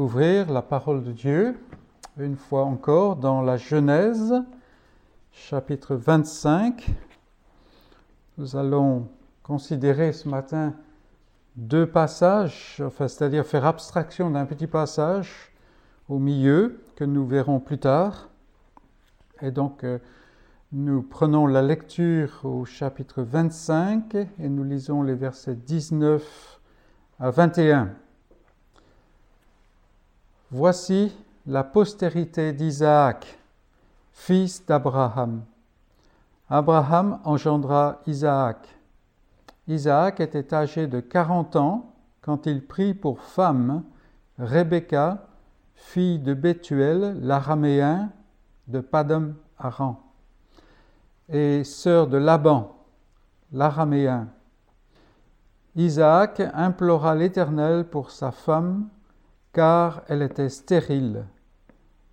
ouvrir la parole de Dieu, une fois encore, dans la Genèse, chapitre 25. Nous allons considérer ce matin deux passages, enfin, c'est-à-dire faire abstraction d'un petit passage au milieu que nous verrons plus tard. Et donc, euh, nous prenons la lecture au chapitre 25 et nous lisons les versets 19 à 21. Voici la postérité d'Isaac, fils d'Abraham. Abraham engendra Isaac. Isaac était âgé de 40 ans quand il prit pour femme Rebecca, fille de Bethuel, l'araméen de Padam Aram, et sœur de Laban, l'araméen. Isaac implora l'Éternel pour sa femme, car elle était stérile,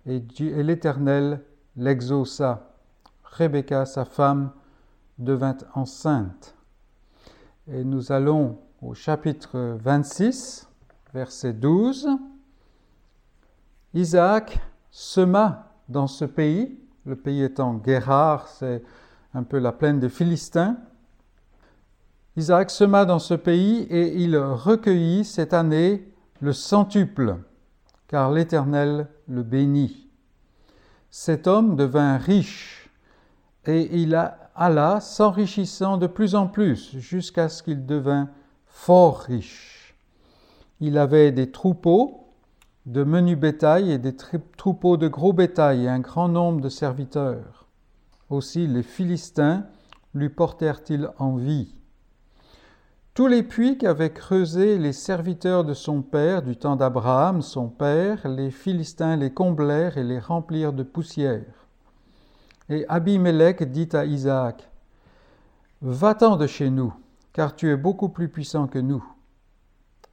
et, l'Éternel l'exauça. Rebecca, sa femme, devint enceinte. Et nous allons au chapitre 26, verset 12. Isaac sema dans ce pays, le pays étant Guérard, c'est un peu la plaine des Philistins. Isaac sema dans ce pays et il recueillit cette année le centuple, car l'Éternel le bénit. Cet homme devint riche et il alla s'enrichissant de plus en plus jusqu'à ce qu'il devint fort riche. Il avait des troupeaux de menu bétail et des troupeaux de gros bétail et un grand nombre de serviteurs. Aussi les Philistins lui portèrent-ils envie. Tous les puits qu'avaient creusés les serviteurs de son père du temps d'Abraham, son père, les Philistins les comblèrent et les remplirent de poussière. Et Abimelech dit à Isaac, Va-t'en de chez nous, car tu es beaucoup plus puissant que nous.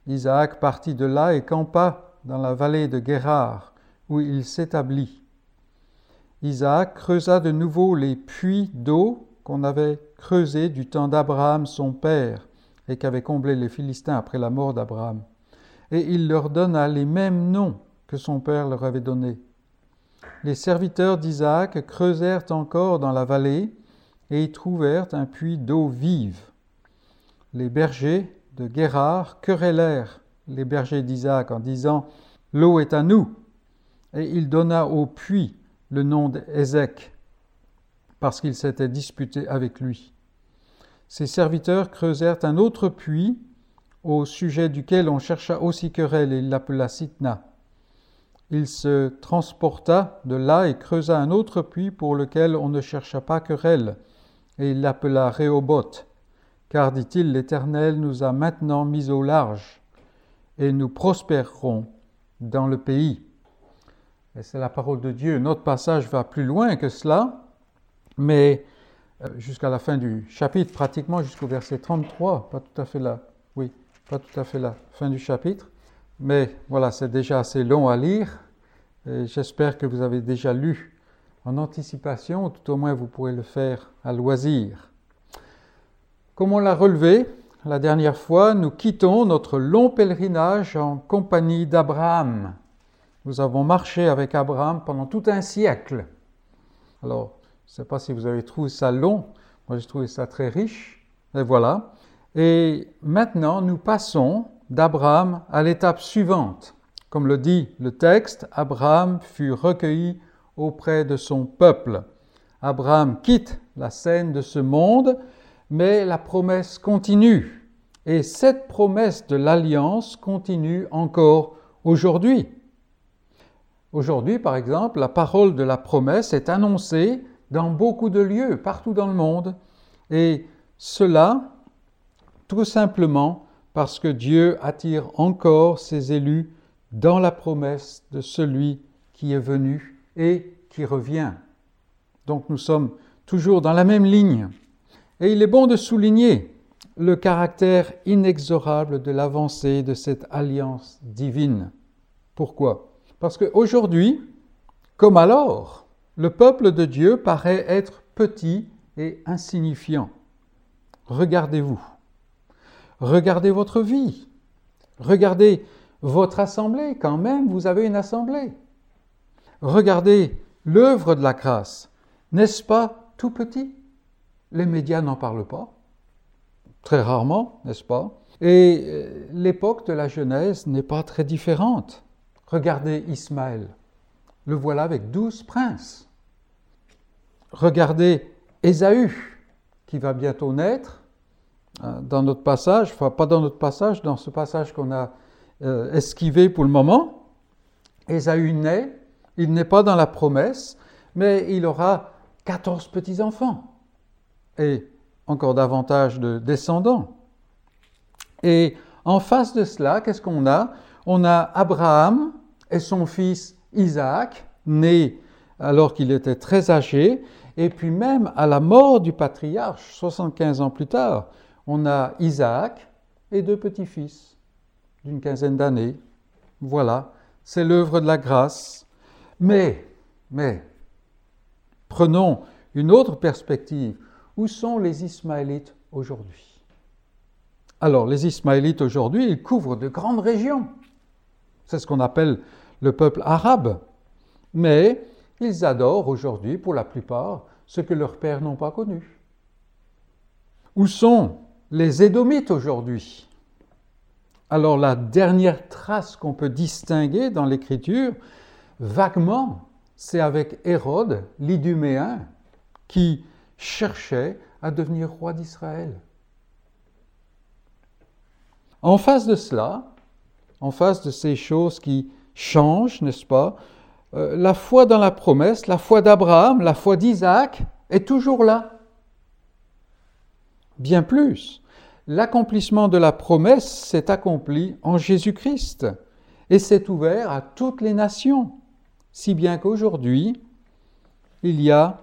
Isaac partit de là et campa dans la vallée de Guérard, où il s'établit. Isaac creusa de nouveau les puits d'eau qu'on avait creusés du temps d'Abraham son père, et qu'avaient comblé les Philistins après la mort d'Abraham. Et il leur donna les mêmes noms que son père leur avait donnés. Les serviteurs d'Isaac creusèrent encore dans la vallée, et y trouvèrent un puits d'eau vive. Les bergers de Guérard querellèrent les bergers d'Isaac en disant L'eau est à nous. Et il donna au puits le nom d'Ézek, parce qu'il s'était disputé avec lui. Ses serviteurs creusèrent un autre puits, au sujet duquel on chercha aussi querelle, et il l'appela Sitna. Il se transporta de là et creusa un autre puits pour lequel on ne chercha pas querelle, et il l'appela Réhoboth, car, dit-il, l'Éternel nous a maintenant mis au large et nous prospérerons dans le pays. Et c'est la parole de Dieu. Notre passage va plus loin que cela, mais jusqu'à la fin du chapitre, pratiquement jusqu'au verset 33, pas tout à fait là, oui, pas tout à fait là, fin du chapitre. Mais voilà, c'est déjà assez long à lire. J'espère que vous avez déjà lu en anticipation, tout au moins vous pourrez le faire à loisir. Comme on l'a relevé, la dernière fois, nous quittons notre long pèlerinage en compagnie d'Abraham. Nous avons marché avec Abraham pendant tout un siècle. Alors, je ne sais pas si vous avez trouvé ça long, moi j'ai trouvé ça très riche, et voilà. Et maintenant, nous passons d'Abraham à l'étape suivante. Comme le dit le texte, Abraham fut recueilli auprès de son peuple. Abraham quitte la scène de ce monde mais la promesse continue. Et cette promesse de l'alliance continue encore aujourd'hui. Aujourd'hui, par exemple, la parole de la promesse est annoncée dans beaucoup de lieux, partout dans le monde. Et cela, tout simplement parce que Dieu attire encore ses élus dans la promesse de celui qui est venu et qui revient. Donc nous sommes toujours dans la même ligne. Et il est bon de souligner le caractère inexorable de l'avancée de cette alliance divine. Pourquoi? Parce qu'aujourd'hui, comme alors, le peuple de Dieu paraît être petit et insignifiant. Regardez-vous. Regardez votre vie. Regardez votre assemblée, quand même vous avez une assemblée. Regardez l'œuvre de la grâce. N'est-ce pas tout petit? Les médias n'en parlent pas. Très rarement, n'est-ce pas? Et euh, l'époque de la Genèse n'est pas très différente. Regardez Ismaël. Le voilà avec douze princes. Regardez Ésaü, qui va bientôt naître. Euh, dans notre passage, enfin pas dans notre passage, dans ce passage qu'on a euh, esquivé pour le moment, Ésaü naît, il n'est pas dans la promesse, mais il aura 14 petits-enfants et encore davantage de descendants. Et en face de cela, qu'est-ce qu'on a? On a Abraham et son fils Isaac, né alors qu'il était très âgé, et puis même à la mort du patriarche, 75 ans plus tard, on a Isaac et deux petits-fils d'une quinzaine d'années. Voilà, c'est l'œuvre de la grâce. Mais, mais, prenons une autre perspective. Où sont les Ismaélites aujourd'hui? Alors, les Ismaélites aujourd'hui, ils couvrent de grandes régions. C'est ce qu'on appelle le peuple arabe. Mais ils adorent aujourd'hui, pour la plupart, ce que leurs pères n'ont pas connu. Où sont les Édomites aujourd'hui? Alors la dernière trace qu'on peut distinguer dans l'Écriture, vaguement, c'est avec Hérode, l'Iduméen, qui cherchait à devenir roi d'Israël. En face de cela, en face de ces choses qui changent, n'est-ce pas, euh, la foi dans la promesse, la foi d'Abraham, la foi d'Isaac est toujours là. Bien plus, l'accomplissement de la promesse s'est accompli en Jésus-Christ et s'est ouvert à toutes les nations, si bien qu'aujourd'hui, il y a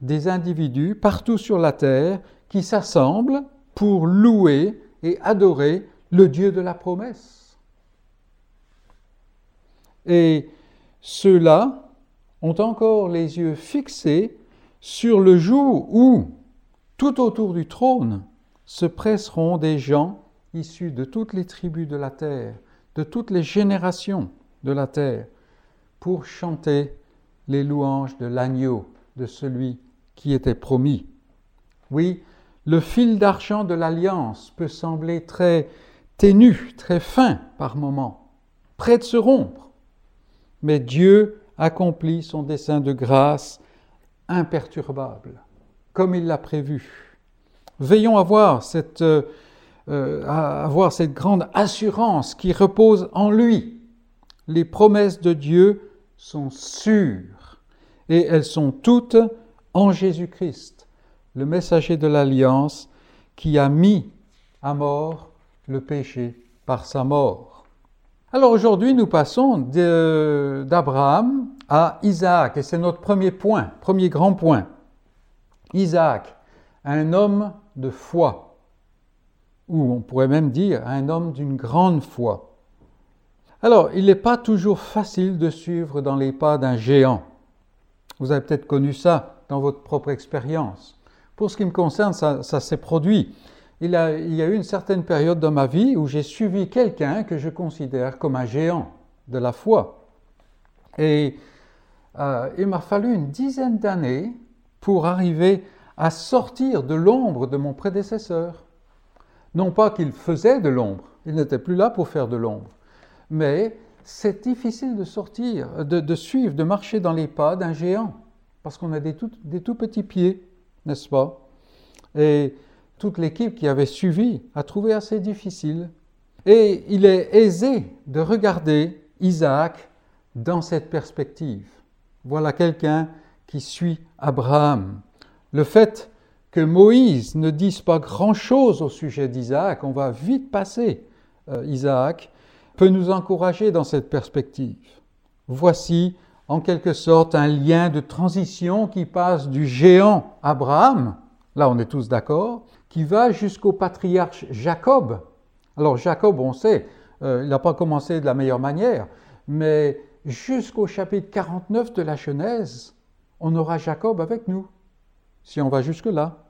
des individus partout sur la terre qui s'assemblent pour louer et adorer le Dieu de la promesse. Et ceux-là ont encore les yeux fixés sur le jour où, tout autour du trône, se presseront des gens issus de toutes les tribus de la terre, de toutes les générations de la terre, pour chanter les louanges de l'agneau, de celui qui était promis. Oui, le fil d'argent de l'alliance peut sembler très ténu, très fin par moments, près de se rompre, mais Dieu accomplit son dessein de grâce imperturbable, comme il l'a prévu. Veillons à voir cette, euh, avoir cette grande assurance qui repose en lui. Les promesses de Dieu sont sûres et elles sont toutes en Jésus-Christ, le messager de l'alliance qui a mis à mort le péché par sa mort. Alors aujourd'hui, nous passons d'Abraham à Isaac, et c'est notre premier point, premier grand point. Isaac, un homme de foi, ou on pourrait même dire un homme d'une grande foi. Alors, il n'est pas toujours facile de suivre dans les pas d'un géant. Vous avez peut-être connu ça dans votre propre expérience. Pour ce qui me concerne, ça, s'est produit. Il, y a eu une certaine période dans ma vie où j'ai suivi quelqu'un que je considère comme un géant de la foi. Et euh, il m'a fallu une dizaine d'années pour arriver à sortir de l'ombre de mon prédécesseur. Non pas qu'il faisait de l'ombre, il n'était plus là pour faire de l'ombre, mais c'est difficile de sortir, de, suivre, de marcher dans les pas d'un géant, parce qu'on a des tout, des tout petits pieds, n'est-ce pas? Et toute l'équipe qui avait suivi a trouvé assez difficile. Et il est aisé de regarder Isaac dans cette perspective. Voilà quelqu'un qui suit Abraham. Le fait que Moïse ne dise pas grand-chose au sujet d'Isaac, on va vite passer euh, Isaac, peut nous encourager dans cette perspective. Voici en quelque sorte un lien de transition qui passe du géant Abraham, là on est tous d'accord, qui va jusqu'au patriarche Jacob. Alors Jacob, on sait, euh, il n'a pas commencé de la meilleure manière, mais jusqu'au chapitre 49 de la Genèse, on aura Jacob avec nous si on va jusque-là.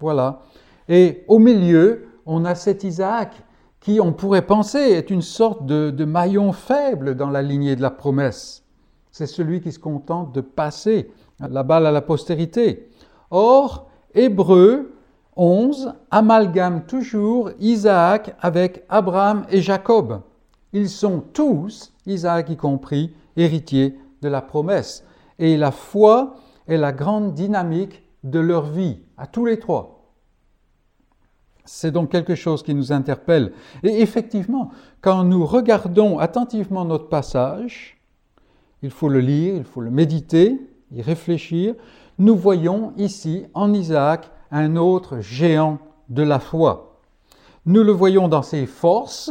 Voilà. Et au milieu, on a cet Isaac qui, on pourrait penser, est une sorte de, maillon faible dans la lignée de la promesse. C'est celui qui se contente de passer la balle à la postérité. Or, Hébreu 11 amalgame toujours Isaac avec Abraham et Jacob. Ils sont tous, Isaac y compris, héritiers de la promesse. Et la foi est la grande dynamique de leur vie, à tous les trois. C'est donc quelque chose qui nous interpelle. Et effectivement, quand nous regardons attentivement notre passage, il faut le lire, il faut le méditer, y réfléchir, nous voyons ici en Isaac un autre géant de la foi. Nous le voyons dans ses forces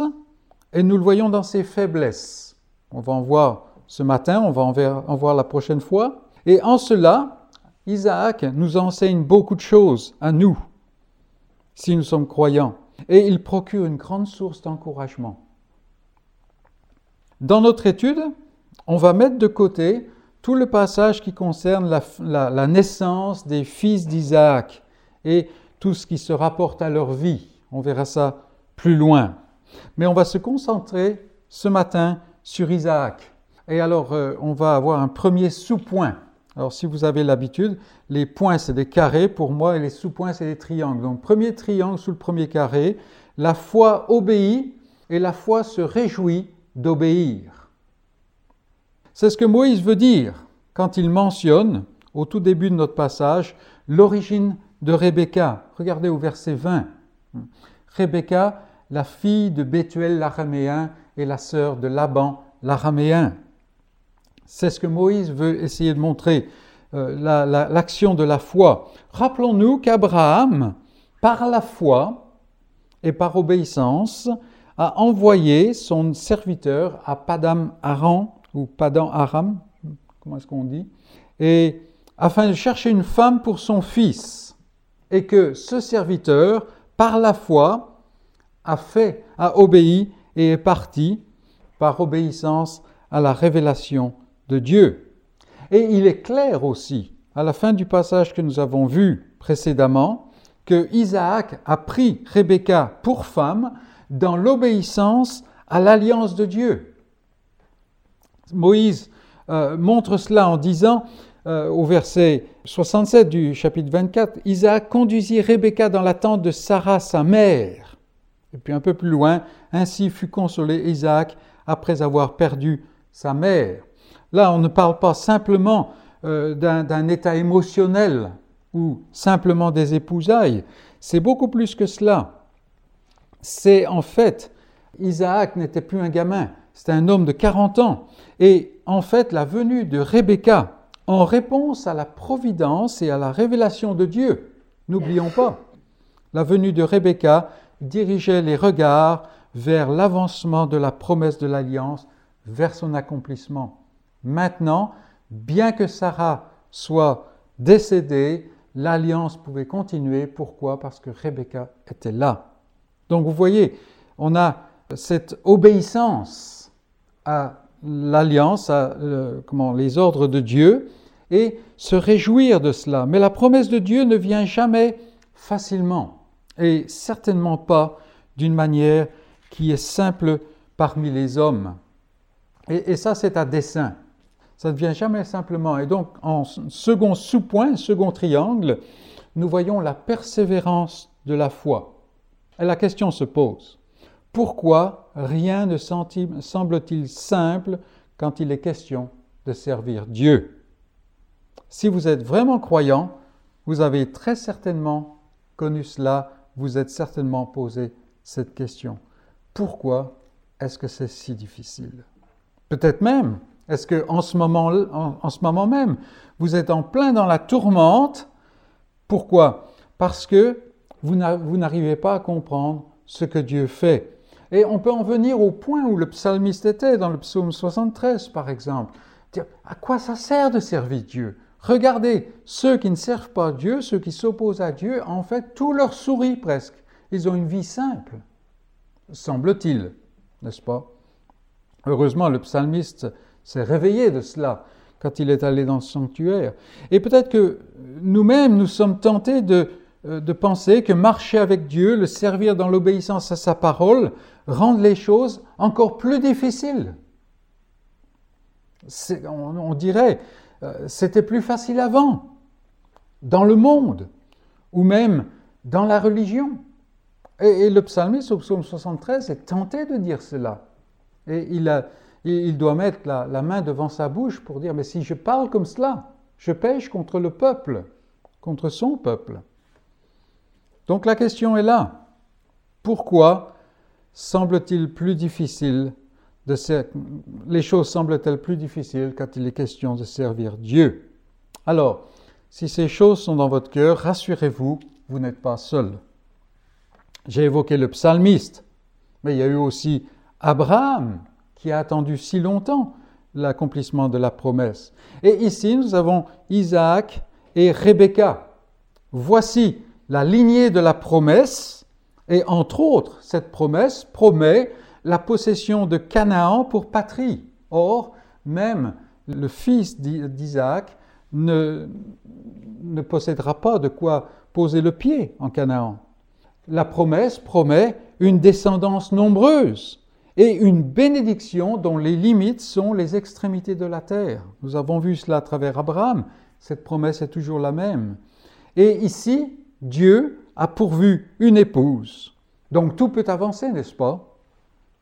et nous le voyons dans ses faiblesses. On va en voir ce matin, on va en voir la prochaine fois. Et en cela, Isaac nous enseigne beaucoup de choses à nous si nous sommes croyants, et il procure une grande source d'encouragement. Dans notre étude, on va mettre de côté tout le passage qui concerne la, naissance des fils d'Isaac et tout ce qui se rapporte à leur vie. On verra ça plus loin. Mais on va se concentrer ce matin sur Isaac. Et alors, euh, on va avoir un premier sous-point alors si vous avez l'habitude, les points c'est des carrés pour moi et les sous-points c'est des triangles. Donc premier triangle sous le premier carré, la foi obéit et la foi se réjouit d'obéir. C'est ce que Moïse veut dire quand il mentionne au tout début de notre passage l'origine de Rebecca. Regardez au verset 20. Rebecca, la fille de Bethuel l'araméen et la sœur de Laban l'araméen. C'est ce que Moïse veut essayer de montrer, euh, l'action de la foi. Rappelons-nous qu'Abraham, par la foi et par obéissance, a envoyé son serviteur à Padam Aram, ou Padan Aram, comment est-ce qu'on dit, et afin de chercher une femme pour son fils, et que ce serviteur, par la foi, a fait, a obéi et est parti par obéissance à la révélation de Dieu. Et il est clair aussi, à la fin du passage que nous avons vu précédemment, que Isaac a pris Rebecca pour femme dans l'obéissance à l'alliance de Dieu. Moïse euh, montre cela en disant euh, au verset 67 du chapitre 24, Isaac conduisit Rebecca dans la tente de Sarah, sa mère. Et puis un peu plus loin, ainsi fut consolé Isaac après avoir perdu sa mère. Là, on ne parle pas simplement euh, d'un état émotionnel ou simplement des épousailles. C'est beaucoup plus que cela. C'est en fait, Isaac n'était plus un gamin, c'était un homme de 40 ans. Et en fait, la venue de Rebecca, en réponse à la providence et à la révélation de Dieu, n'oublions pas, la venue de Rebecca dirigeait les regards vers l'avancement de la promesse de l'alliance, vers son accomplissement. Maintenant, bien que Sarah soit décédée, l'alliance pouvait continuer. Pourquoi? Parce que Rebecca était là. Donc vous voyez, on a cette obéissance à l'alliance, à comment, les ordres de Dieu, et se réjouir de cela. Mais la promesse de Dieu ne vient jamais facilement, et certainement pas d'une manière qui est simple parmi les hommes. Et, ça, c'est à dessein. Ça ne vient jamais simplement. Et donc, en second sous-point, second triangle, nous voyons la persévérance de la foi. Et la question se pose. Pourquoi rien ne semble-t-il simple quand il est question de servir Dieu? Si vous êtes vraiment croyant, vous avez très certainement connu cela, vous êtes certainement posé cette question. Pourquoi est-ce que c'est si difficile? Peut-être même est-ce qu'en ce, moment, en, ce moment même, vous êtes en plein dans la tourmente? Pourquoi? Parce que vous n'arrivez pas à comprendre ce que Dieu fait. Et on peut en venir au point où le psalmiste était, dans le psaume 73 par exemple. À quoi ça sert de servir Dieu? Regardez, ceux qui ne servent pas Dieu, ceux qui s'opposent à Dieu, en fait, tout leur sourit presque. Ils ont une vie simple, semble-t-il, n'est-ce pas? Heureusement, le psalmiste s'est réveillé de cela quand il est allé dans le sanctuaire. Et peut-être que nous-mêmes, nous sommes tentés de, euh, de penser que marcher avec Dieu, le servir dans l'obéissance à sa parole, rendent les choses encore plus difficiles. On, dirait, c'était plus facile avant, dans le monde, ou même dans la religion. Et, le psalmiste au psaume 73 est tenté de dire cela. Et il, doit mettre la, main devant sa bouche pour dire, mais si je parle comme cela, je pêche contre le peuple, contre son peuple. Donc la question est là. Pourquoi semble-t-il plus difficile les choses semblent-elles plus difficiles quand il est question de servir Dieu? Alors, si ces choses sont dans votre cœur, rassurez-vous, vous n'êtes pas seul. J'ai évoqué le psalmiste, mais il y a eu aussi Abraham qui a attendu si longtemps l'accomplissement de la promesse. Et ici, nous avons Isaac et Rebecca. Voici la lignée de la promesse, et entre autres, cette promesse promet la possession de Canaan pour patrie. Or, même le fils d'Isaac ne, ne possédera pas de quoi poser le pied en Canaan la promesse promet une descendance nombreuse et une bénédiction dont les limites sont les extrémités de la terre. Nous avons vu cela à travers Abraham, cette promesse est toujours la même. Et ici, Dieu a pourvu une épouse. Donc tout peut avancer, n'est-ce pas?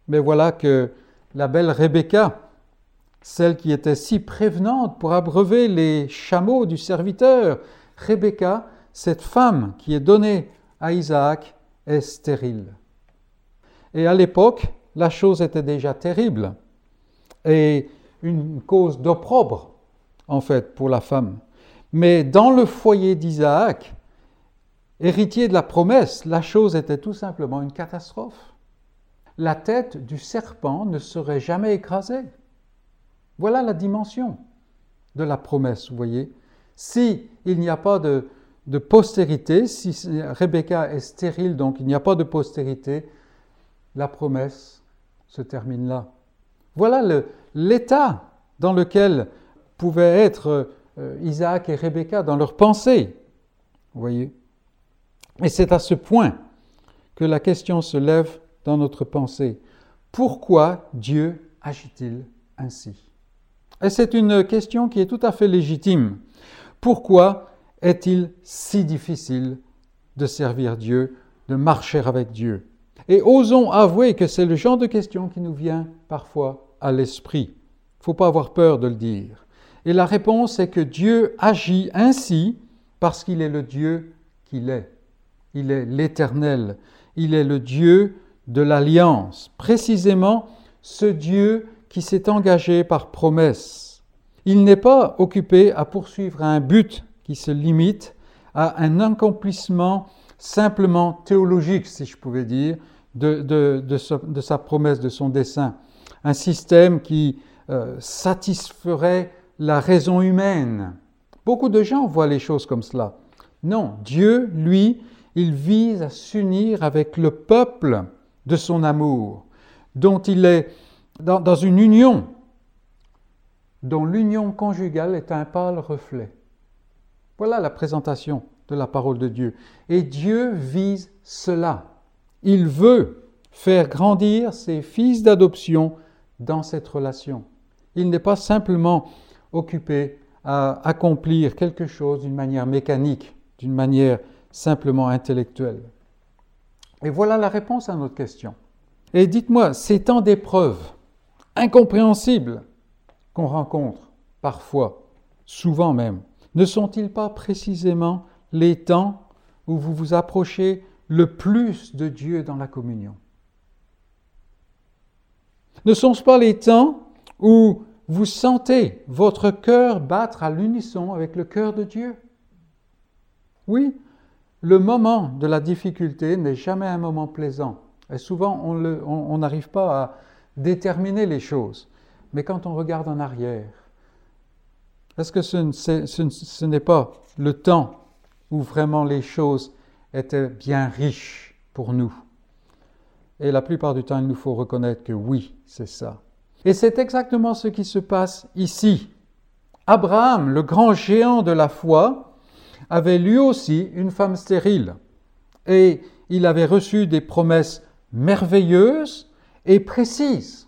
Mais voilà que la belle Rebecca, celle qui était si prévenante pour abreuver les chameaux du serviteur, Rebecca, cette femme qui est donnée à Isaac est stérile. Et à l'époque, la chose était déjà terrible et une cause d'opprobre, en fait, pour la femme. Mais dans le foyer d'Isaac, héritier de la promesse, la chose était tout simplement une catastrophe. La tête du serpent ne serait jamais écrasée. Voilà la dimension de la promesse, vous voyez. Si il n'y a pas de, postérité. Si Rebecca est stérile, donc il n'y a pas de postérité, la promesse se termine là. Voilà l'état dans lequel pouvaient être euh, Isaac et Rebecca dans leur pensée. Vous voyez Et c'est à ce point que la question se lève dans notre pensée. Pourquoi Dieu agit-il ainsi? Et c'est une question qui est tout à fait légitime. Pourquoi est-il si difficile de servir Dieu, de marcher avec Dieu? Et osons avouer que c'est le genre de question qui nous vient parfois à l'esprit. Il ne faut pas avoir peur de le dire. Et la réponse est que Dieu agit ainsi parce qu'il est le Dieu qu'il est. Il est l'Éternel. Il est le Dieu de l'Alliance. Précisément ce Dieu qui s'est engagé par promesse. Il n'est pas occupé à poursuivre un but qui se limite à un accomplissement simplement théologique, si je pouvais dire, de, de, sa promesse, de son dessein. Un système qui euh, satisferait la raison humaine. Beaucoup de gens voient les choses comme cela. Non, Dieu, lui, il vise à s'unir avec le peuple de son amour, dont il est dans, une union, dont l'union conjugale est un pâle reflet. Voilà la présentation de la parole de Dieu. Et Dieu vise cela. Il veut faire grandir ses fils d'adoption dans cette relation. Il n'est pas simplement occupé à accomplir quelque chose d'une manière mécanique, d'une manière simplement intellectuelle. Et voilà la réponse à notre question. Et dites-moi, ces temps d'épreuves incompréhensibles qu'on rencontre parfois, souvent même, ne sont-ils pas précisément les temps où vous vous approchez le plus de Dieu dans la communion? Ne sont-ce pas les temps où vous sentez votre cœur battre à l'unisson avec le cœur de Dieu? Oui, le moment de la difficulté n'est jamais un moment plaisant. Et souvent, on n'arrive pas à déterminer les choses. Mais quand on regarde en arrière, est-ce que ce, n'est pas le temps où vraiment les choses étaient bien riches pour nous? Et la plupart du temps, il nous faut reconnaître que oui, c'est ça. Et c'est exactement ce qui se passe ici. Abraham, le grand géant de la foi, avait lui aussi une femme stérile. Et il avait reçu des promesses merveilleuses et précises.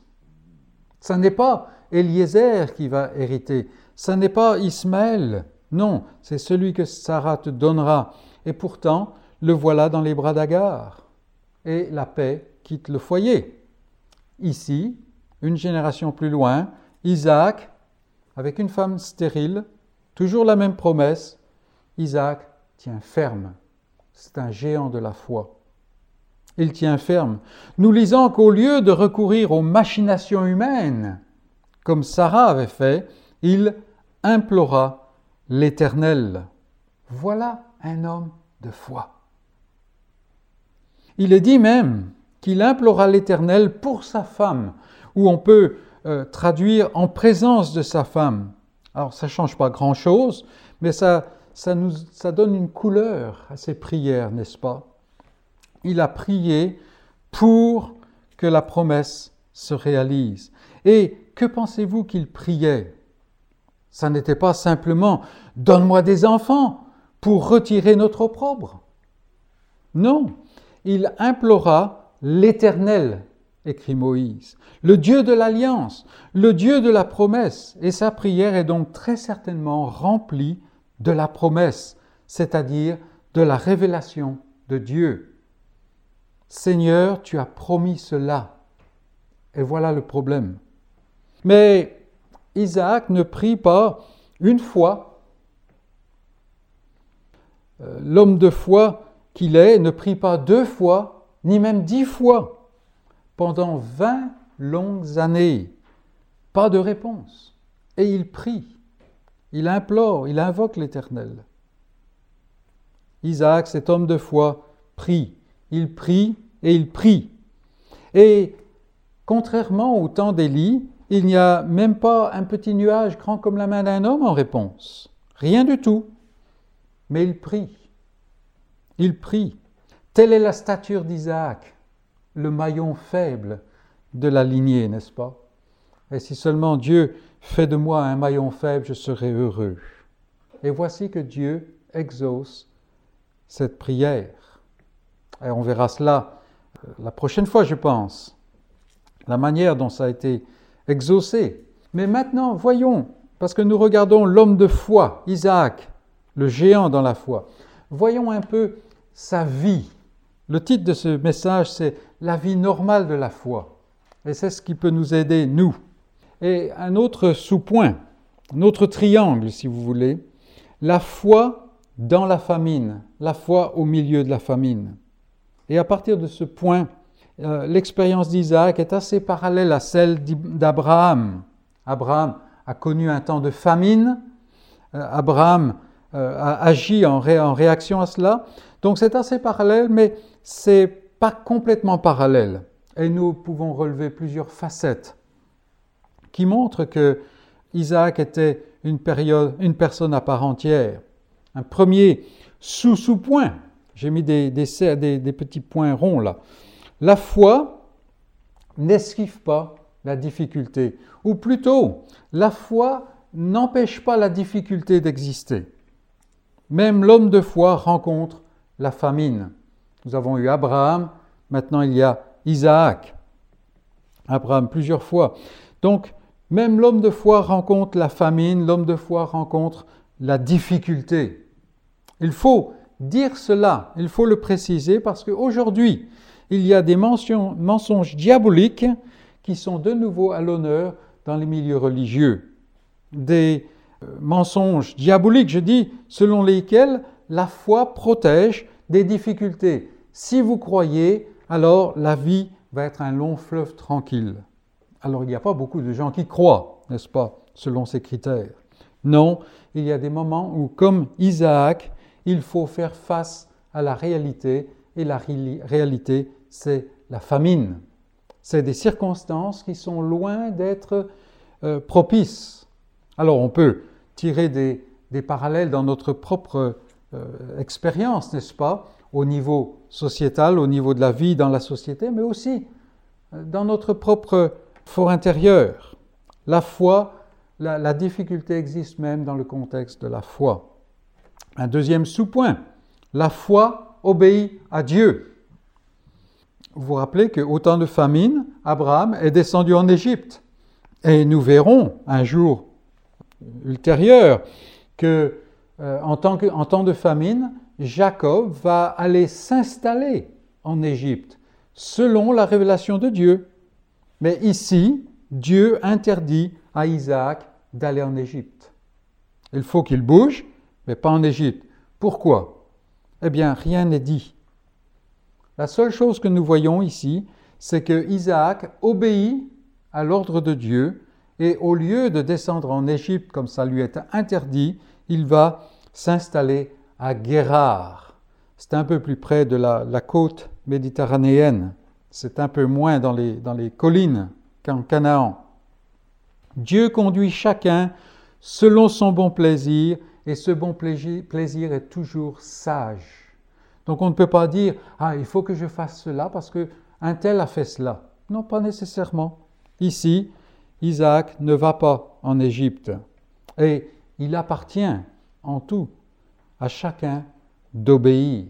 Ce n'est pas Eliezer qui va hériter, ce n'est pas Ismaël, non, c'est celui que Sarah te donnera. Et pourtant, le voilà dans les bras d'Agar. Et la paix quitte le foyer. Ici, une génération plus loin, Isaac, avec une femme stérile, toujours la même promesse, Isaac tient ferme. C'est un géant de la foi. Il tient ferme. Nous lisons qu'au lieu de recourir aux machinations humaines, comme Sarah avait fait, il implora l'Éternel. Voilà un homme de foi. Il est dit même qu'il implora l'Éternel pour sa femme, ou on peut euh, traduire en présence de sa femme. Alors ça ne change pas grand-chose, mais ça, ça, nous, ça donne une couleur à ses prières, n'est-ce pas? Il a prié pour que la promesse se réalise. Et que pensez-vous qu'il priait? Ça n'était pas simplement Donne-moi des enfants pour retirer notre opprobre. Non, il implora l'Éternel, écrit Moïse, le Dieu de l'alliance, le Dieu de la promesse, et sa prière est donc très certainement remplie de la promesse, c'est-à-dire de la révélation de Dieu. Seigneur, tu as promis cela. Et voilà le problème. Mais Isaac ne prie pas une fois. Euh, l'homme de foi qu'il est ne prie pas deux fois, ni même dix fois, pendant vingt longues années. Pas de réponse. Et il prie, il implore, il invoque l'Éternel. Isaac, cet homme de foi, prie. Il prie et il prie. Et contrairement au temps d'Élie, il n'y a même pas un petit nuage grand comme la main d'un homme en réponse. Rien du tout. Mais il prie. Il prie. Telle est la stature d'Isaac, le maillon faible de la lignée, n'est-ce pas? Et si seulement Dieu fait de moi un maillon faible, je serai heureux. Et voici que Dieu exauce cette prière. Et on verra cela euh, la prochaine fois, je pense, la manière dont ça a été exaucé. Mais maintenant, voyons, parce que nous regardons l'homme de foi, Isaac, le géant dans la foi. Voyons un peu sa vie. Le titre de ce message, c'est La vie normale de la foi. Et c'est ce qui peut nous aider, nous. Et un autre sous-point, un autre triangle, si vous voulez, la foi dans la famine, la foi au milieu de la famine. Et à partir de ce point, euh, l'expérience d'Isaac est assez parallèle à celle d'Abraham. Abraham a connu un temps de famine, euh, Abraham euh, a agi en, en, réaction à cela. Donc c'est assez parallèle, mais c'est pas complètement parallèle. Et nous pouvons relever plusieurs facettes qui montrent que Isaac était une, période, une personne à part entière. Un premier sous-sous-point, j'ai mis des, des, des, petits points ronds là. La foi n'esquive pas la difficulté, ou plutôt, la foi n'empêche pas la difficulté d'exister. Même l'homme de foi rencontre la famine. Nous avons eu Abraham, maintenant il y a Isaac. Abraham plusieurs fois. Donc, même l'homme de foi rencontre la famine, l'homme de foi rencontre la difficulté. Il faut dire cela, il faut le préciser parce qu'aujourd'hui, il y a des mensonges diaboliques qui sont de nouveau à l'honneur dans les milieux religieux. Des euh, mensonges diaboliques, je dis, selon lesquels la foi protège des difficultés. Si vous croyez, alors la vie va être un long fleuve tranquille. Alors il n'y a pas beaucoup de gens qui croient, n'est-ce pas, selon ces critères. Non, il y a des moments où, comme Isaac, il faut faire face à la réalité, et la réalité, c'est la famine. C'est des circonstances qui sont loin d'être euh, propices. Alors on peut tirer des, parallèles dans notre propre euh, expérience, n'est-ce pas, au niveau sociétal, au niveau de la vie dans la société, mais aussi euh, dans notre propre fort intérieur. La foi, la difficulté existe même dans le contexte de la foi. Un deuxième sous-point, la foi obéit à Dieu. Vous vous rappelez qu'au temps de famine, Abraham est descendu en Égypte. Et nous verrons un jour ultérieur que euh, en, que, en temps de famine, Jacob va aller s'installer en Égypte selon la révélation de Dieu. Mais ici, Dieu interdit à Isaac d'aller en Égypte. Il faut qu'il bouge, mais pas en Égypte. Pourquoi? Eh bien, rien n'est dit. La seule chose que nous voyons ici, c'est que Isaac obéit à l'ordre de Dieu et au lieu de descendre en Égypte comme ça lui est interdit, il va s'installer à Guérard. C'est un peu plus près de la, côte méditerranéenne. C'est un peu moins dans les, dans les collines qu'en Canaan. Dieu conduit chacun selon son bon plaisir et ce bon plaisir est toujours sage. Donc on ne peut pas dire ah il faut que je fasse cela parce que un tel a fait cela. Non, pas nécessairement. Ici, Isaac ne va pas en Égypte et il appartient en tout à chacun d'obéir,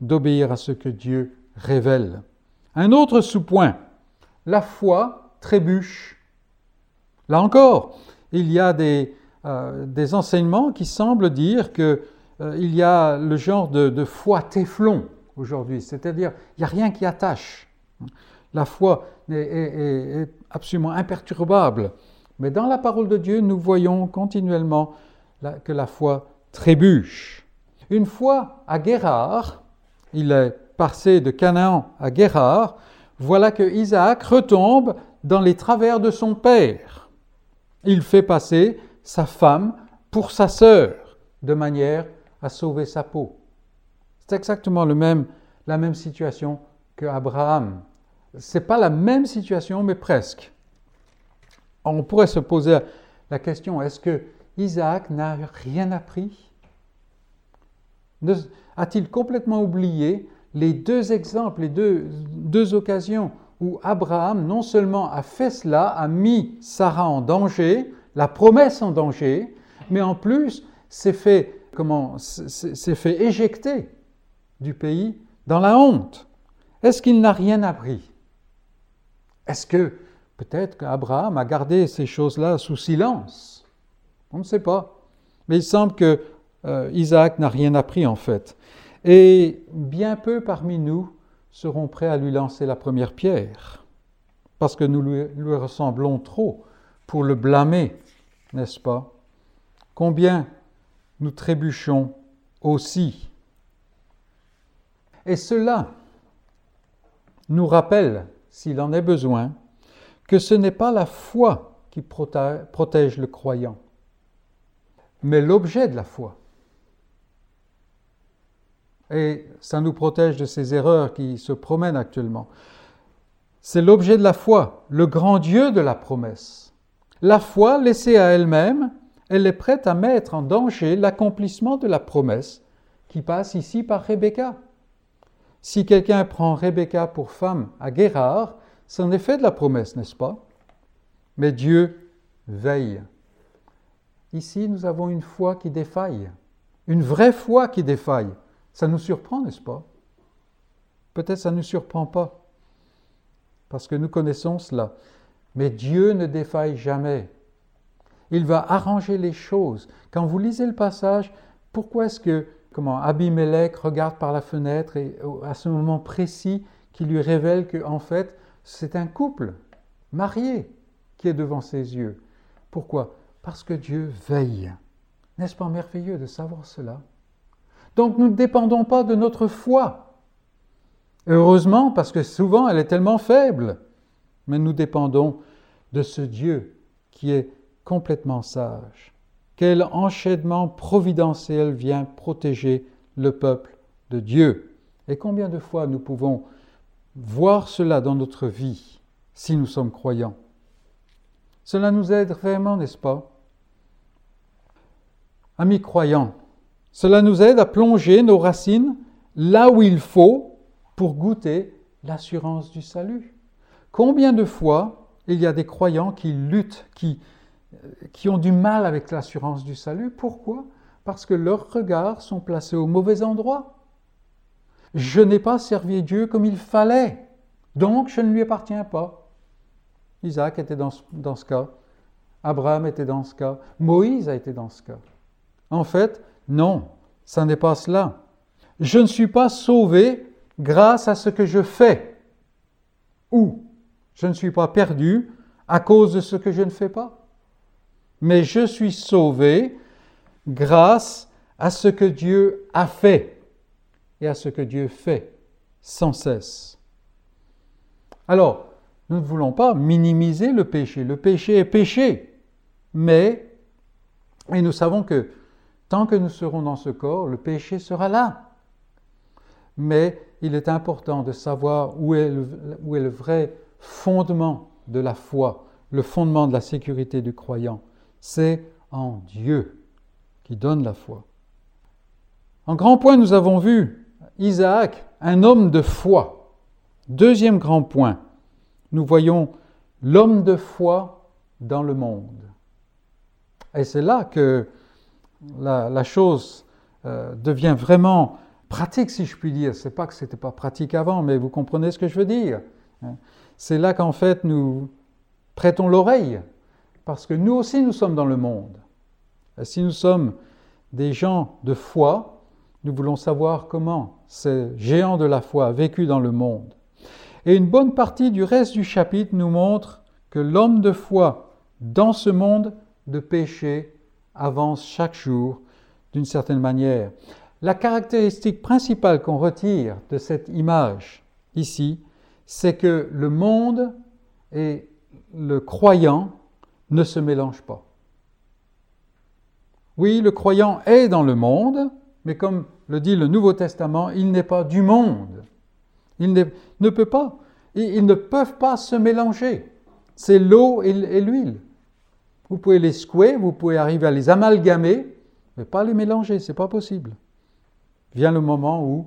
d'obéir à ce que Dieu révèle. Un autre sous-point, la foi trébuche. Là encore, il y a des, euh, enseignements qui semblent dire qu'il euh, y a le genre de, foi téflon aujourd'hui, c'est-à-dire il n'y a rien qui attache. La foi est, est, absolument imperturbable. Mais dans la parole de Dieu, nous voyons continuellement que la foi trébuche. Une fois à Guérard, il est passé de Canaan à Guérard, voilà que Isaac retombe dans les travers de son père. Il fait passer sa femme pour sa sœur, de manière à sauver sa peau. C'est exactement la même situation que Abraham. Ce n'est pas la même situation, mais presque. On pourrait se poser la question, est-ce que Isaac n'a rien appris? A-t-il complètement oublié les deux exemples, les deux, occasions où Abraham non seulement a fait cela, a mis Sarah en danger, la promesse en danger, mais en plus s'est fait, comment, s'est fait éjecter du pays dans la honte. Est-ce qu'il n'a rien appris? Est-ce que peut-être qu'Abraham a gardé ces choses-là sous silence? On ne sait pas. Mais il semble que euh, Isaac n'a rien appris en fait. Et bien peu parmi nous seront prêts à lui lancer la première pierre, parce que nous lui, lui ressemblons trop pour le blâmer, n'est-ce pas? Combien nous trébuchons aussi. Et cela nous rappelle, s'il en est besoin, que ce n'est pas la foi qui protège le croyant, mais l'objet de la foi. Et ça nous protège de ces erreurs qui se promènent actuellement. C'est l'objet de la foi, le grand Dieu de la promesse. La foi, laissée à elle-même, elle est prête à mettre en danger l'accomplissement de la promesse qui passe ici par Rebecca. Si quelqu'un prend Rebecca pour femme à Guérard, c'en est fait de la promesse, n'est-ce pas? Mais Dieu veille. Ici, nous avons une foi qui défaille, une vraie foi qui défaille. Ça nous surprend, n'est-ce pas? Peut-être ça ne nous surprend pas, parce que nous connaissons cela. Mais Dieu ne défaille jamais. Il va arranger les choses. Quand vous lisez le passage, pourquoi est-ce que comment Abimelech regarde par la fenêtre et à ce moment précis qui lui révèle que en fait c'est un couple marié qui est devant ses yeux. Pourquoi? Parce que Dieu veille. N'est-ce pas merveilleux de savoir cela? Donc nous ne dépendons pas de notre foi. Heureusement, parce que souvent elle est tellement faible, mais nous dépendons de ce Dieu qui est complètement sage. Quel enchaînement providentiel vient protéger le peuple de Dieu. Et combien de fois nous pouvons voir cela dans notre vie si nous sommes croyants. Cela nous aide vraiment, n'est-ce pas? Amis croyants, cela nous aide à plonger nos racines là où il faut pour goûter l'assurance du salut. Combien de fois il y a des croyants qui luttent, qui, qui ont du mal avec l'assurance du salut? Pourquoi? Parce que leurs regards sont placés au mauvais endroit. Je n'ai pas servi Dieu comme il fallait, donc je ne lui appartiens pas. Isaac était dans dans ce cas, Abraham était dans ce cas, Moïse a été dans ce cas. En fait, non, ça n'est pas cela. Je ne suis pas sauvé grâce à ce que je fais, ou je ne suis pas perdu à cause de ce que je ne fais pas, mais je suis sauvé grâce à ce que Dieu a fait et à ce que Dieu fait sans cesse. Alors, nous ne voulons pas minimiser le péché. Le péché est péché, mais, et nous savons que tant que nous serons dans ce corps, le péché sera là. Mais il est important de savoir où est le, vrai fondement de la foi, le fondement de la sécurité du croyant. C'est en Dieu qui donne la foi. En grand point, nous avons vu Isaac, un homme de foi. Deuxième grand point, nous voyons l'homme de foi dans le monde. Et c'est là que la, chose euh, devient vraiment pratique, si je puis dire. C'est pas que ce n'était pas pratique avant, mais vous comprenez ce que je veux dire. Hein. C'est là qu'en fait nous prêtons l'oreille, parce que nous aussi nous sommes dans le monde. Et si nous sommes des gens de foi, nous voulons savoir comment ces géants de la foi a vécu dans le monde. Et une bonne partie du reste du chapitre nous montre que l'homme de foi dans ce monde de péché avance chaque jour d'une certaine manière. La caractéristique principale qu'on retire de cette image ici, c'est que le monde et le croyant ne se mélangent pas. Oui, le croyant est dans le monde, mais comme le dit le Nouveau Testament, il n'est pas du monde. Il ne peut pas. Ils ne peuvent pas se mélanger. C'est l'eau et l'huile. Vous pouvez les secouer, vous pouvez arriver à les amalgamer, mais pas les mélanger, c'est pas possible. Vient le moment où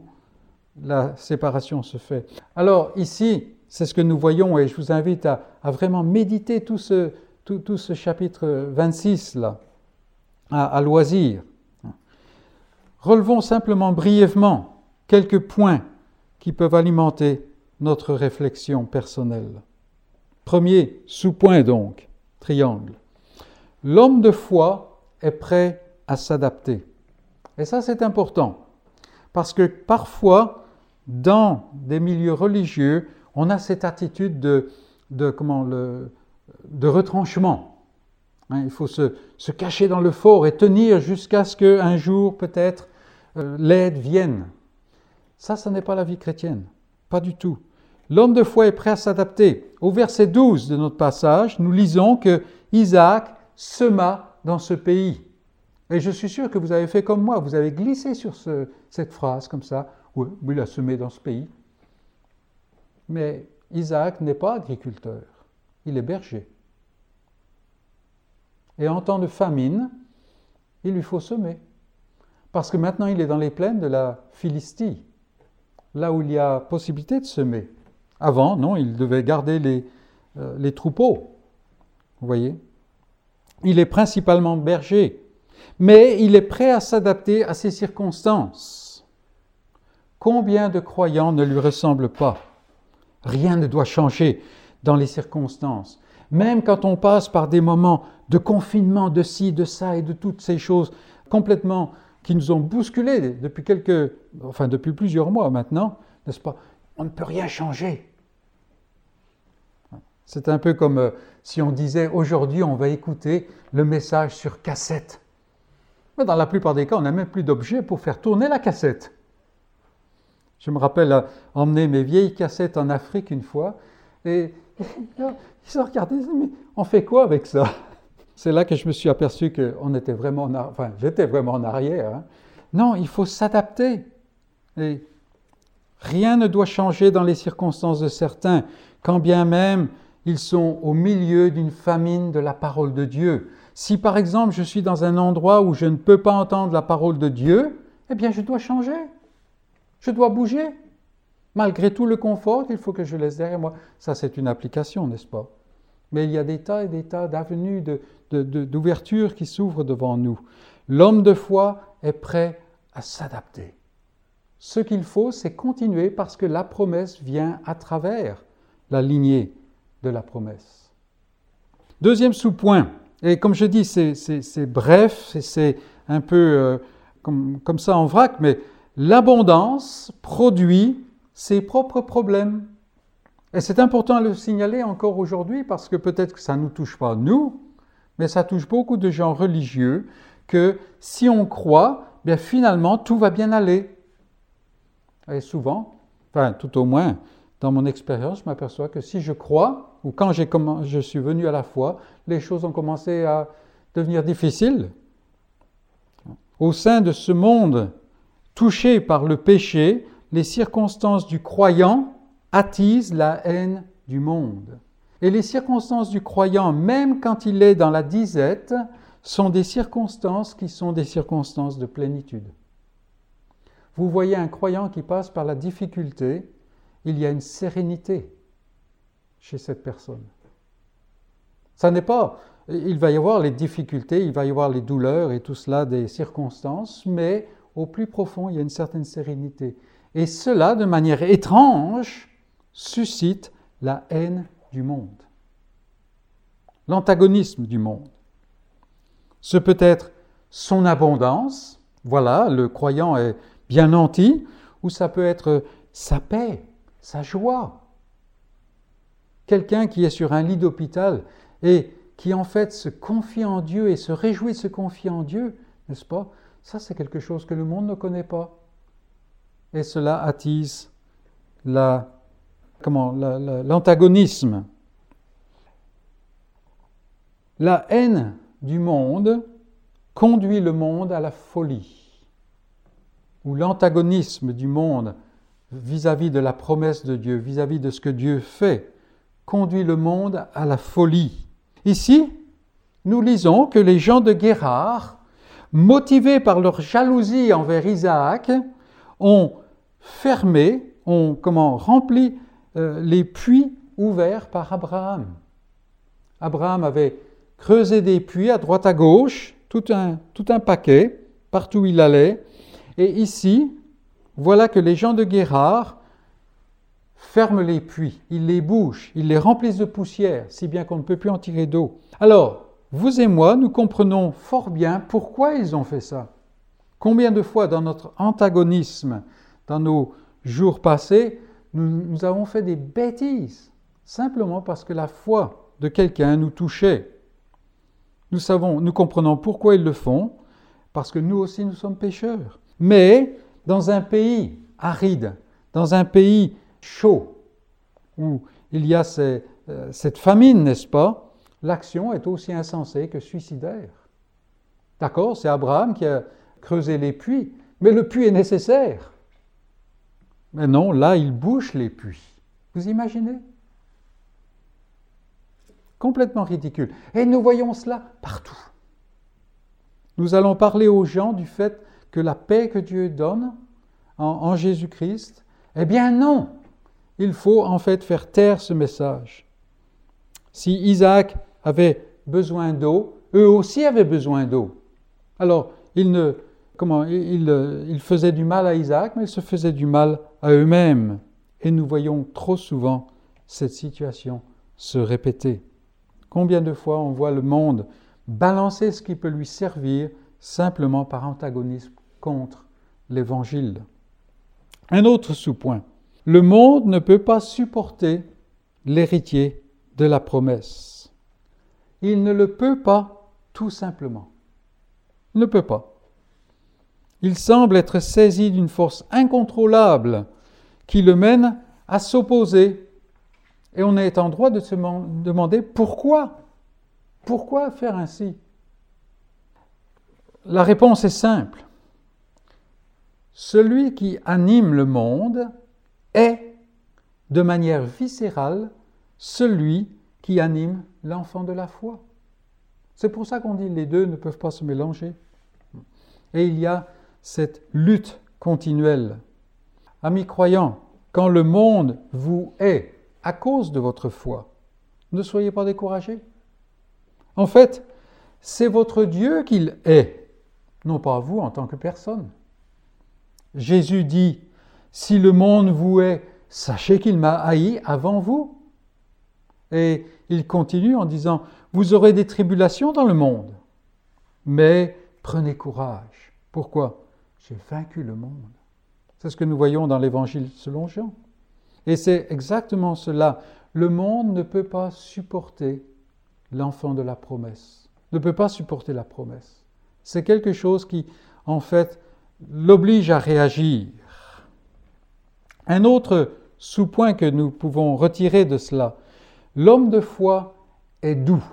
la séparation se fait. Alors ici, c'est ce que nous voyons et je vous invite à, vraiment méditer tout ce, chapitre 26 là, à, à loisir. Relevons simplement brièvement quelques points qui peuvent alimenter notre réflexion personnelle. Premier sous-point donc, triangle. L'homme de foi est prêt à s'adapter. Et ça c'est important, parce que parfois, dans des milieux religieux, on a cette attitude de, comment, le, de retranchement. Hein, il faut se, se, cacher dans le fort et tenir jusqu'à ce qu'un jour, peut-être, euh, l'aide vienne. Ça, ce n'est pas la vie chrétienne. Pas du tout. L'homme de foi est prêt à s'adapter. Au verset 12 de notre passage, nous lisons que Isaac sema dans ce pays. Et je suis sûr que vous avez fait comme moi, vous avez glissé sur cette phrase comme ça. Oui, il a semé dans ce pays. Mais Isaac n'est pas agriculteur, il est berger. Et en temps de famine, il lui faut semer. Parce que maintenant il est dans les plaines de la Philistie, là où il y a possibilité de semer. Avant, non, il devait garder les, euh, les troupeaux. Vous voyez Il est principalement berger, mais il est prêt à s'adapter à ces circonstances. Combien de croyants ne lui ressemblent pas? Rien ne doit changer dans les circonstances. Même quand on passe par des moments de confinement, de ci, de ça et de toutes ces choses complètement qui nous ont bousculés depuis quelques, enfin depuis plusieurs mois maintenant, n'est-ce pas? On ne peut rien changer. C'est un peu comme euh, si on disait aujourd'hui on va écouter le message sur cassette. Mais dans la plupart des cas, on n'a même plus d'objet pour faire tourner la cassette. Je me rappelle emmener mes vieilles cassettes en Afrique une fois, et ils ont regardé, mais on fait quoi avec ça? C'est là que je me suis aperçu qu'on était vraiment, en, enfin, j'étais vraiment en arrière. Hein. Non, il faut s'adapter. Et rien ne doit changer dans les circonstances de certains, quand bien même ils sont au milieu d'une famine de la parole de Dieu. Si par exemple je suis dans un endroit où je ne peux pas entendre la parole de Dieu, eh bien je dois changer. Je dois bouger. Malgré tout le confort qu'il faut que je laisse derrière moi. Ça, c'est une application, n'est-ce pas? Mais il y a des tas et des tas d'avenues d'ouverture qui s'ouvrent devant nous. L'homme de foi est prêt à s'adapter. Ce qu'il faut, c'est continuer parce que la promesse vient à travers la lignée de la promesse. Deuxième sous-point, et comme je dis, c'est bref, c'est un peu euh, comme, ça en vrac, mais l'abondance produit ses propres problèmes. Et c'est important de le signaler encore aujourd'hui parce que peut-être que ça ne nous touche pas nous, mais ça touche beaucoup de gens religieux que si on croit, bien finalement tout va bien aller. Et souvent, enfin tout au moins dans mon expérience, je m'aperçois que si je crois, ou quand je suis venu à la foi, les choses ont commencé à devenir difficiles. Au sein de ce monde touché par le péché, les circonstances du croyant attisent la haine du monde. Et les circonstances du croyant, même quand il est dans la disette, sont des circonstances qui sont des circonstances de plénitude. Vous voyez un croyant qui passe par la difficulté, il y a une sérénité chez cette personne. Ça n'est pas, il va y avoir les difficultés, il va y avoir les douleurs et tout cela des circonstances, mais au plus profond, il y a une certaine sérénité. Et cela, de manière étrange, suscite la haine du monde, l'antagonisme du monde. Ce peut être son abondance, voilà, le croyant est bien nanti, ou ça peut être sa paix, sa joie. Quelqu'un qui est sur un lit d'hôpital et qui en fait se confie en Dieu et se réjouit de se confier en Dieu, n'est-ce pas? Ça, c'est quelque chose que le monde ne connaît pas et cela attise la, comment, l'antagonisme. La haine du monde conduit le monde à la folie, ou l'antagonisme du monde vis-à-vis de la promesse de Dieu, vis-à-vis de ce que Dieu fait, conduit le monde à la folie. Ici, nous lisons que les gens de Guérard, motivés par leur jalousie envers Isaac, ont fermé, ont comment, rempli euh, les puits ouverts par Abraham. Abraham avait creusé des puits à droite à gauche, tout un, tout un paquet, partout où il allait. Et ici, voilà que les gens de Guérard ferment les puits, ils les bouchent, ils les remplissent de poussière, si bien qu'on ne peut plus en tirer d'eau. Alors, vous et moi, nous comprenons fort bien pourquoi ils ont fait ça. Combien de fois dans notre antagonisme, dans nos jours passés, nous, avons fait des bêtises, simplement parce que la foi de quelqu'un nous touchait. Nous savons, nous comprenons pourquoi ils le font, parce que nous aussi nous sommes pécheurs. Mais dans un pays aride, dans un pays chaud, où il y a euh, cette famine, n'est-ce pas, l'action est aussi insensée que suicidaire. D'accord, c'est Abraham qui a creusé les puits, mais le puits est nécessaire. Mais non, là, il bouche les puits. Vous imaginez? Complètement ridicule. Et nous voyons cela partout. Nous allons parler aux gens du fait la paix que Dieu donne en, Jésus-Christ, eh bien non, il faut en fait faire taire ce message. Si Isaac avait besoin d'eau, eux aussi avaient besoin d'eau. Alors, il ne comment ils, faisaient du mal à Isaac, mais ils se faisaient du mal à eux-mêmes. Et nous voyons trop souvent cette situation se répéter. Combien de fois on voit le monde balancer ce qui peut lui servir simplement par antagonisme contre l'Évangile. Un autre sous-point. Le monde ne peut pas supporter l'héritier de la promesse. Il ne le peut pas tout simplement. Il ne peut pas. Il semble être saisi d'une force incontrôlable qui le mène à s'opposer. Et on est en droit de se demander pourquoi Pourquoi faire ainsi La réponse est simple. Celui qui anime le monde est, de manière viscérale, celui qui anime l'enfant de la foi. C'est pour ça qu'on dit les deux ne peuvent pas se mélanger. Et il y a cette lutte continuelle. Amis croyants, quand le monde vous est à cause de votre foi, ne soyez pas découragés. En fait, c'est votre Dieu qu'il est. non pas vous en tant que personne. Jésus dit, si le monde vous est, sachez qu'il m'a haï avant vous. Et il continue en disant, vous aurez des tribulations dans le monde, mais prenez courage. Pourquoi? J'ai vaincu le monde. C'est ce que nous voyons dans l'Évangile selon Jean. Et c'est exactement cela. Le monde ne peut pas supporter l'enfant de la promesse, ne peut pas supporter la promesse. C'est quelque chose qui, en fait, l'oblige à réagir. Un autre sous-point que nous pouvons retirer de cela, l'homme de foi est doux,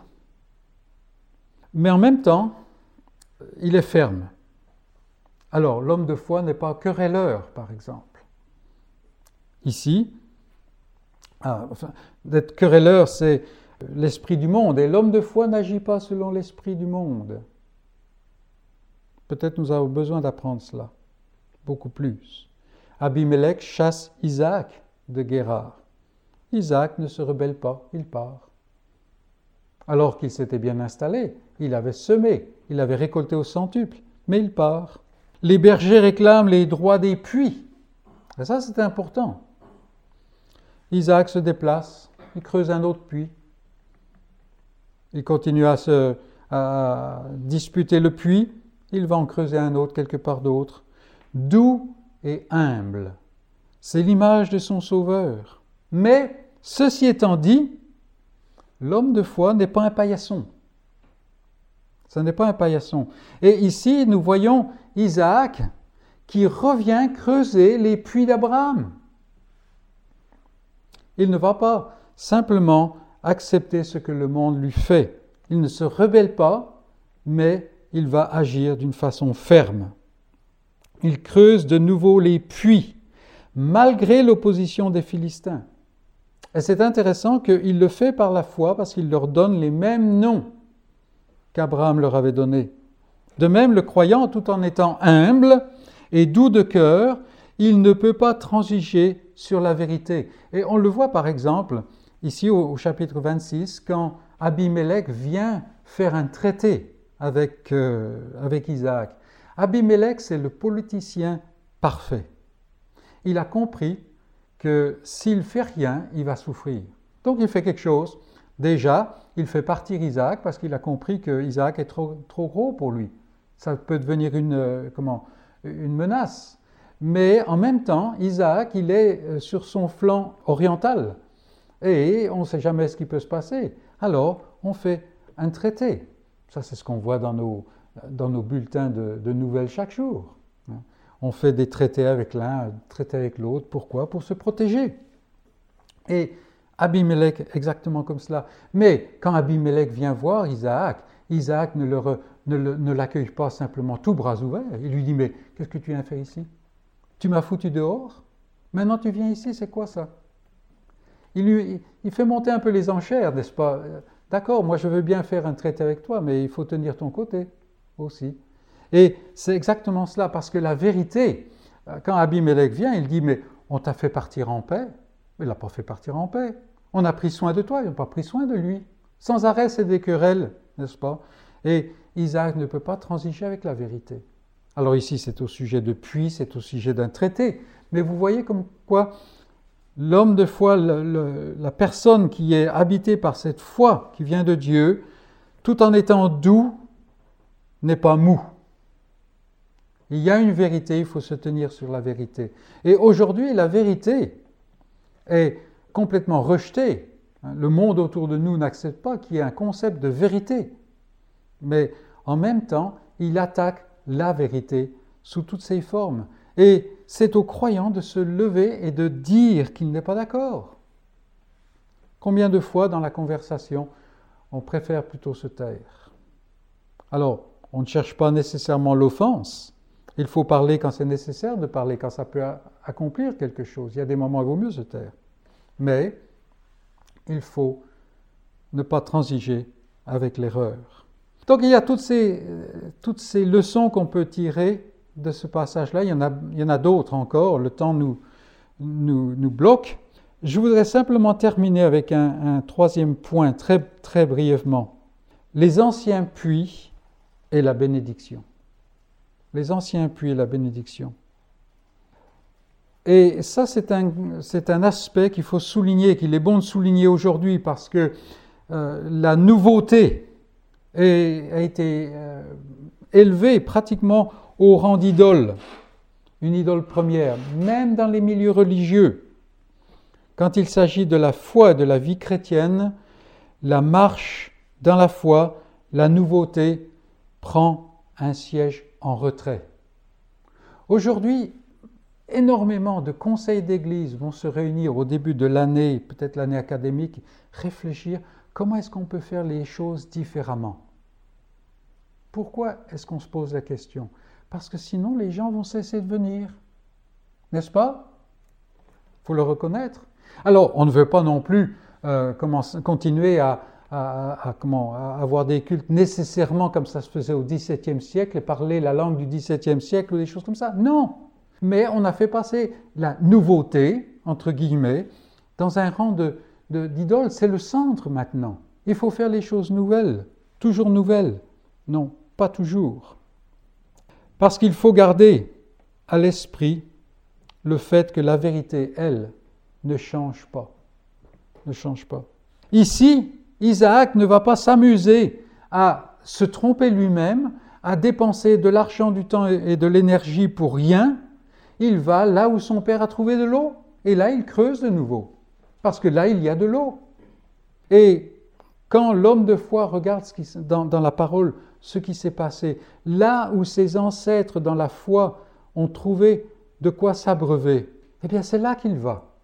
mais en même temps, il est ferme. Alors, l'homme de foi n'est pas querelleur, par exemple. Ici, ah, d'être querelleur, c'est l'esprit du monde, et l'homme de foi n'agit pas selon l'esprit du monde. Peut-être nous avons besoin d'apprendre cela, beaucoup plus. Abimelech chasse Isaac de Guérard. Isaac ne se rebelle pas, il part. Alors qu'il s'était bien installé, il avait semé, il avait récolté au centuple, mais il part. Les bergers réclament les droits des puits. Et ça, c'est important. Isaac se déplace, il creuse un autre puits. Il continue à, se, à disputer le puits, il va en creuser un autre quelque part d'autre. Doux et humble, c'est l'image de son Sauveur. Mais, ceci étant dit, l'homme de foi n'est pas un paillasson. Ce n'est pas un paillasson. Et ici, nous voyons Isaac qui revient creuser les puits d'Abraham. Il ne va pas simplement accepter ce que le monde lui fait. Il ne se rebelle pas, mais il va agir d'une façon ferme. Il creuse de nouveau les puits, malgré l'opposition des Philistins. Et c'est intéressant qu'il le fait par la foi parce qu'il leur donne les mêmes noms qu'Abraham leur avait donnés. De même, le croyant, tout en étant humble et doux de cœur, il ne peut pas transiger sur la vérité. Et on le voit par exemple ici au, chapitre 26, quand Abimelech vient faire un traité avec, euh, avec Isaac. Abimelech, c'est le politicien parfait. Il a compris que s'il fait rien, il va souffrir. Donc il fait quelque chose. Déjà, il fait partir Isaac parce qu'il a compris que Isaac est trop, trop gros pour lui. Ça peut devenir une, euh, comment, une menace. Mais en même temps, Isaac, il est euh, sur son flanc oriental. Et on ne sait jamais ce qui peut se passer. Alors, on fait un traité. Ça, c'est ce qu'on voit dans nos, bulletins de, nouvelles chaque jour. On fait des traités avec l'un, traités avec l'autre. Pourquoi? Pour se protéger. Et Abimelech, exactement comme cela. Mais quand Abimelech vient voir Isaac, Isaac ne, l'accueille pas simplement tout bras ouverts. Il lui dit, mais qu'est-ce que tu viens faire ici? Tu m'as foutu dehors? Maintenant tu viens ici, c'est quoi ça? Il fait monter un peu les enchères, n'est-ce pas? D'accord, moi je veux bien faire un traité avec toi, mais il faut tenir ton côté aussi. Et c'est exactement cela, parce que la vérité, euh, quand Abimelech vient, il dit, mais on t'a fait partir en paix. Mais il n'a pas fait partir en paix. On a pris soin de toi, ils n'ont pas pris soin de lui. Sans arrêt, c'est des querelles, n'est-ce pas? Et Isaac ne peut pas transiger avec la vérité. Alors ici, c'est au sujet de puits, c'est au sujet d'un traité. Mais vous voyez comme quoi l'homme de foi, la personne qui est habitée par cette foi qui vient de Dieu, tout en étant doux, n'est pas mou. Il y a une vérité, il faut se tenir sur la vérité. Et aujourd'hui, la vérité est complètement rejetée. Le monde autour de nous n'accepte pas qu'il y ait un concept de vérité. Mais en même temps, il attaque la vérité sous toutes ses formes. Et c'est aux croyants de se lever et de dire qu'il n'est pas d'accord. Combien de fois dans la conversation, on préfère plutôt se taire? Alors, on ne cherche pas nécessairement l'offense, il faut parler quand c'est nécessaire de parler, quand ça peut accomplir quelque chose. Il y a des moments où il vaut mieux se taire. Mais il faut ne pas transiger avec l'erreur. Donc il y a toutes ces, toutes ces leçons qu'on peut tirer de ce passage-là. Il y en a, a d'autres encore. Le temps nous, nous, bloque. Je voudrais simplement terminer avec un, un troisième point, très, très brièvement. Les anciens puits et la bénédiction. les anciens puits et la bénédiction. Et ça, c'est un, un, aspect qu'il faut souligner, qu'il est bon de souligner aujourd'hui parce que euh, la nouveauté a été euh, élevée pratiquement au rang d'idole, une idole première, même dans les milieux religieux. Quand il s'agit de la foi de la vie chrétienne, la marche dans la foi, la nouveauté prend un siège en retrait. Aujourd'hui, énormément de conseils d'église vont se réunir au début de l'année, peut-être l'année académique, réfléchir comment est-ce qu'on peut faire les choses différemment. Pourquoi est-ce qu'on se pose la question? Parce que sinon les gens vont cesser de venir. N'est-ce pas? Il faut le reconnaître. Alors, on ne veut pas non plus euh, continuer à, avoir des cultes nécessairement comme ça se faisait au XVIIe siècle et parler la langue du XVIIe siècle ou des choses comme ça. Non mais on a fait passer la nouveauté, entre guillemets, dans un rang de, d'idole. C'est le centre maintenant. Il faut faire les choses nouvelles, toujours nouvelles. Non, pas toujours. Parce qu'il faut garder à l'esprit le fait que la vérité, elle, ne change pas. Ne change pas. Ici, Isaac ne va pas s'amuser à se tromper lui-même, à dépenser de l'argent, du temps et de l'énergie pour rien, il va là où son père a trouvé de l'eau. Et là, il creuse de nouveau. Parce que là, il y a de l'eau. Et quand l'homme de foi regarde dans, dans la parole ce qui s'est passé, là où ses ancêtres dans la foi ont trouvé de quoi s'abreuver, eh bien c'est là qu'il va.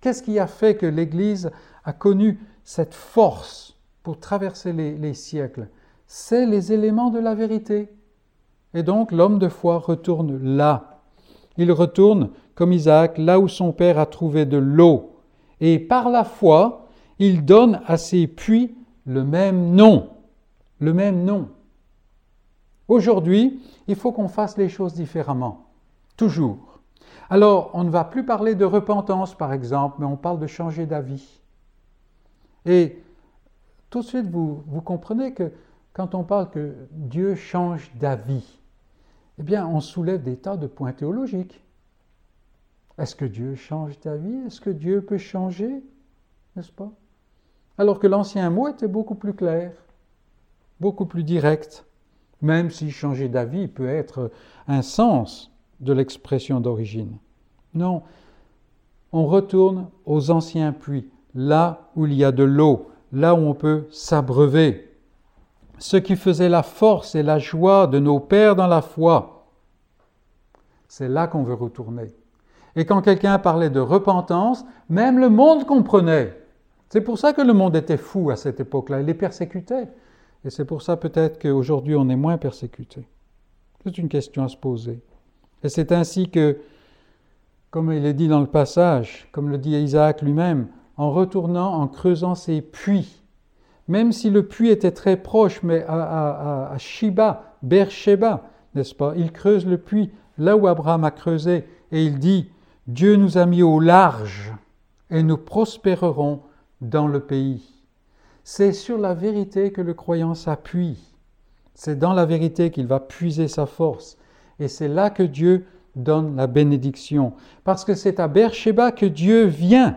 Qu'est-ce qui a fait que l'Église a connu cette force pour traverser les, les siècles? C'est les éléments de la vérité. Et donc l'homme de foi retourne là il retourne, comme Isaac, là où son père a trouvé de l'eau, et par la foi, il donne à ses puits le même nom. Le même nom. Aujourd'hui, il faut qu'on fasse les choses différemment. Toujours. Alors, on ne va plus parler de repentance, par exemple, mais on parle de changer d'avis. Et tout de suite, vous, comprenez que quand on parle que Dieu change d'avis, eh bien, on soulève des tas de points théologiques. Est-ce que Dieu change ta vie Est-ce que Dieu peut changer? N'est-ce pas? Alors que l'ancien mot était beaucoup plus clair, beaucoup plus direct, même si changer d'avis peut être un sens de l'expression d'origine. Non, on retourne aux anciens puits, là où il y a de l'eau, là où on peut s'abreuver ce qui faisait la force et la joie de nos pères dans la foi. C'est là qu'on veut retourner. Et quand quelqu'un parlait de repentance, même le monde comprenait. C'est pour ça que le monde était fou à cette époque-là. Il les persécutait. Et c'est pour ça peut-être qu'aujourd'hui on est moins persécuté. C'est une question à se poser. Et c'est ainsi que, comme il est dit dans le passage, comme le dit Isaac lui-même, en retournant, en creusant ses puits, même si le puits était très proche, mais à, à, à Shiba, n'est-ce pas Il creuse le puits là où Abraham a creusé et il dit Dieu nous a mis au large et nous prospérerons dans le pays. C'est sur la vérité que le croyant s'appuie. C'est dans la vérité qu'il va puiser sa force. Et c'est là que Dieu donne la bénédiction. Parce que c'est à Beersheba que Dieu vient.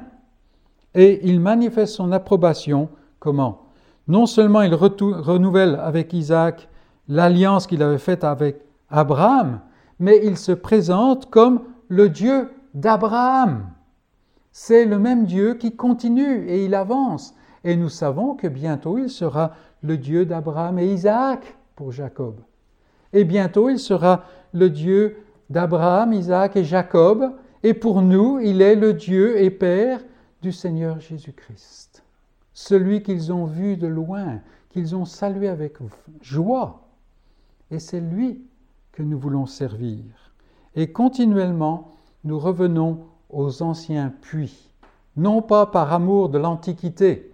Et il manifeste son approbation. Comment? Non seulement il renouvelle avec Isaac l'alliance qu'il avait faite avec Abraham, mais il se présente comme le Dieu d'Abraham. C'est le même Dieu qui continue et il avance. Et nous savons que bientôt il sera le Dieu d'Abraham et Isaac pour Jacob. Et bientôt il sera le Dieu d'Abraham, Isaac et Jacob. Et pour nous, il est le Dieu et Père du Seigneur Jésus-Christ celui qu'ils ont vu de loin, qu'ils ont salué avec joie. Et c'est lui que nous voulons servir. Et continuellement, nous revenons aux anciens puits, non pas par amour de l'Antiquité,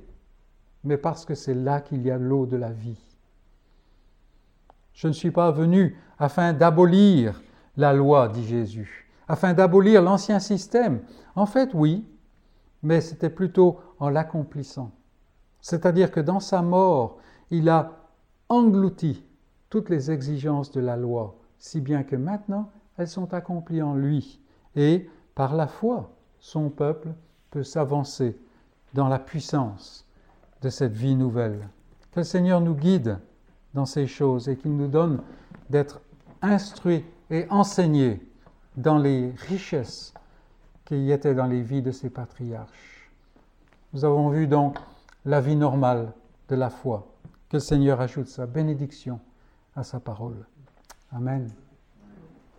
mais parce que c'est là qu'il y a l'eau de la vie. Je ne suis pas venu afin d'abolir la loi, dit Jésus, afin d'abolir l'ancien système. En fait, oui, mais c'était plutôt en l'accomplissant. C'est-à-dire que dans sa mort, il a englouti toutes les exigences de la loi. si bien que maintenant elles sont accomplies en lui. Et par la foi, son peuple peut s'avancer dans la puissance de cette vie nouvelle. Que le Seigneur nous guide dans ces choses et qu'il nous donne d'être instruits et enseignés dans les richesses qui y étaient dans les vies de ces patriarches. Nous avons vu donc la vie normale de la foi. Que le Seigneur ajoute sa bénédiction à sa parole. Amen.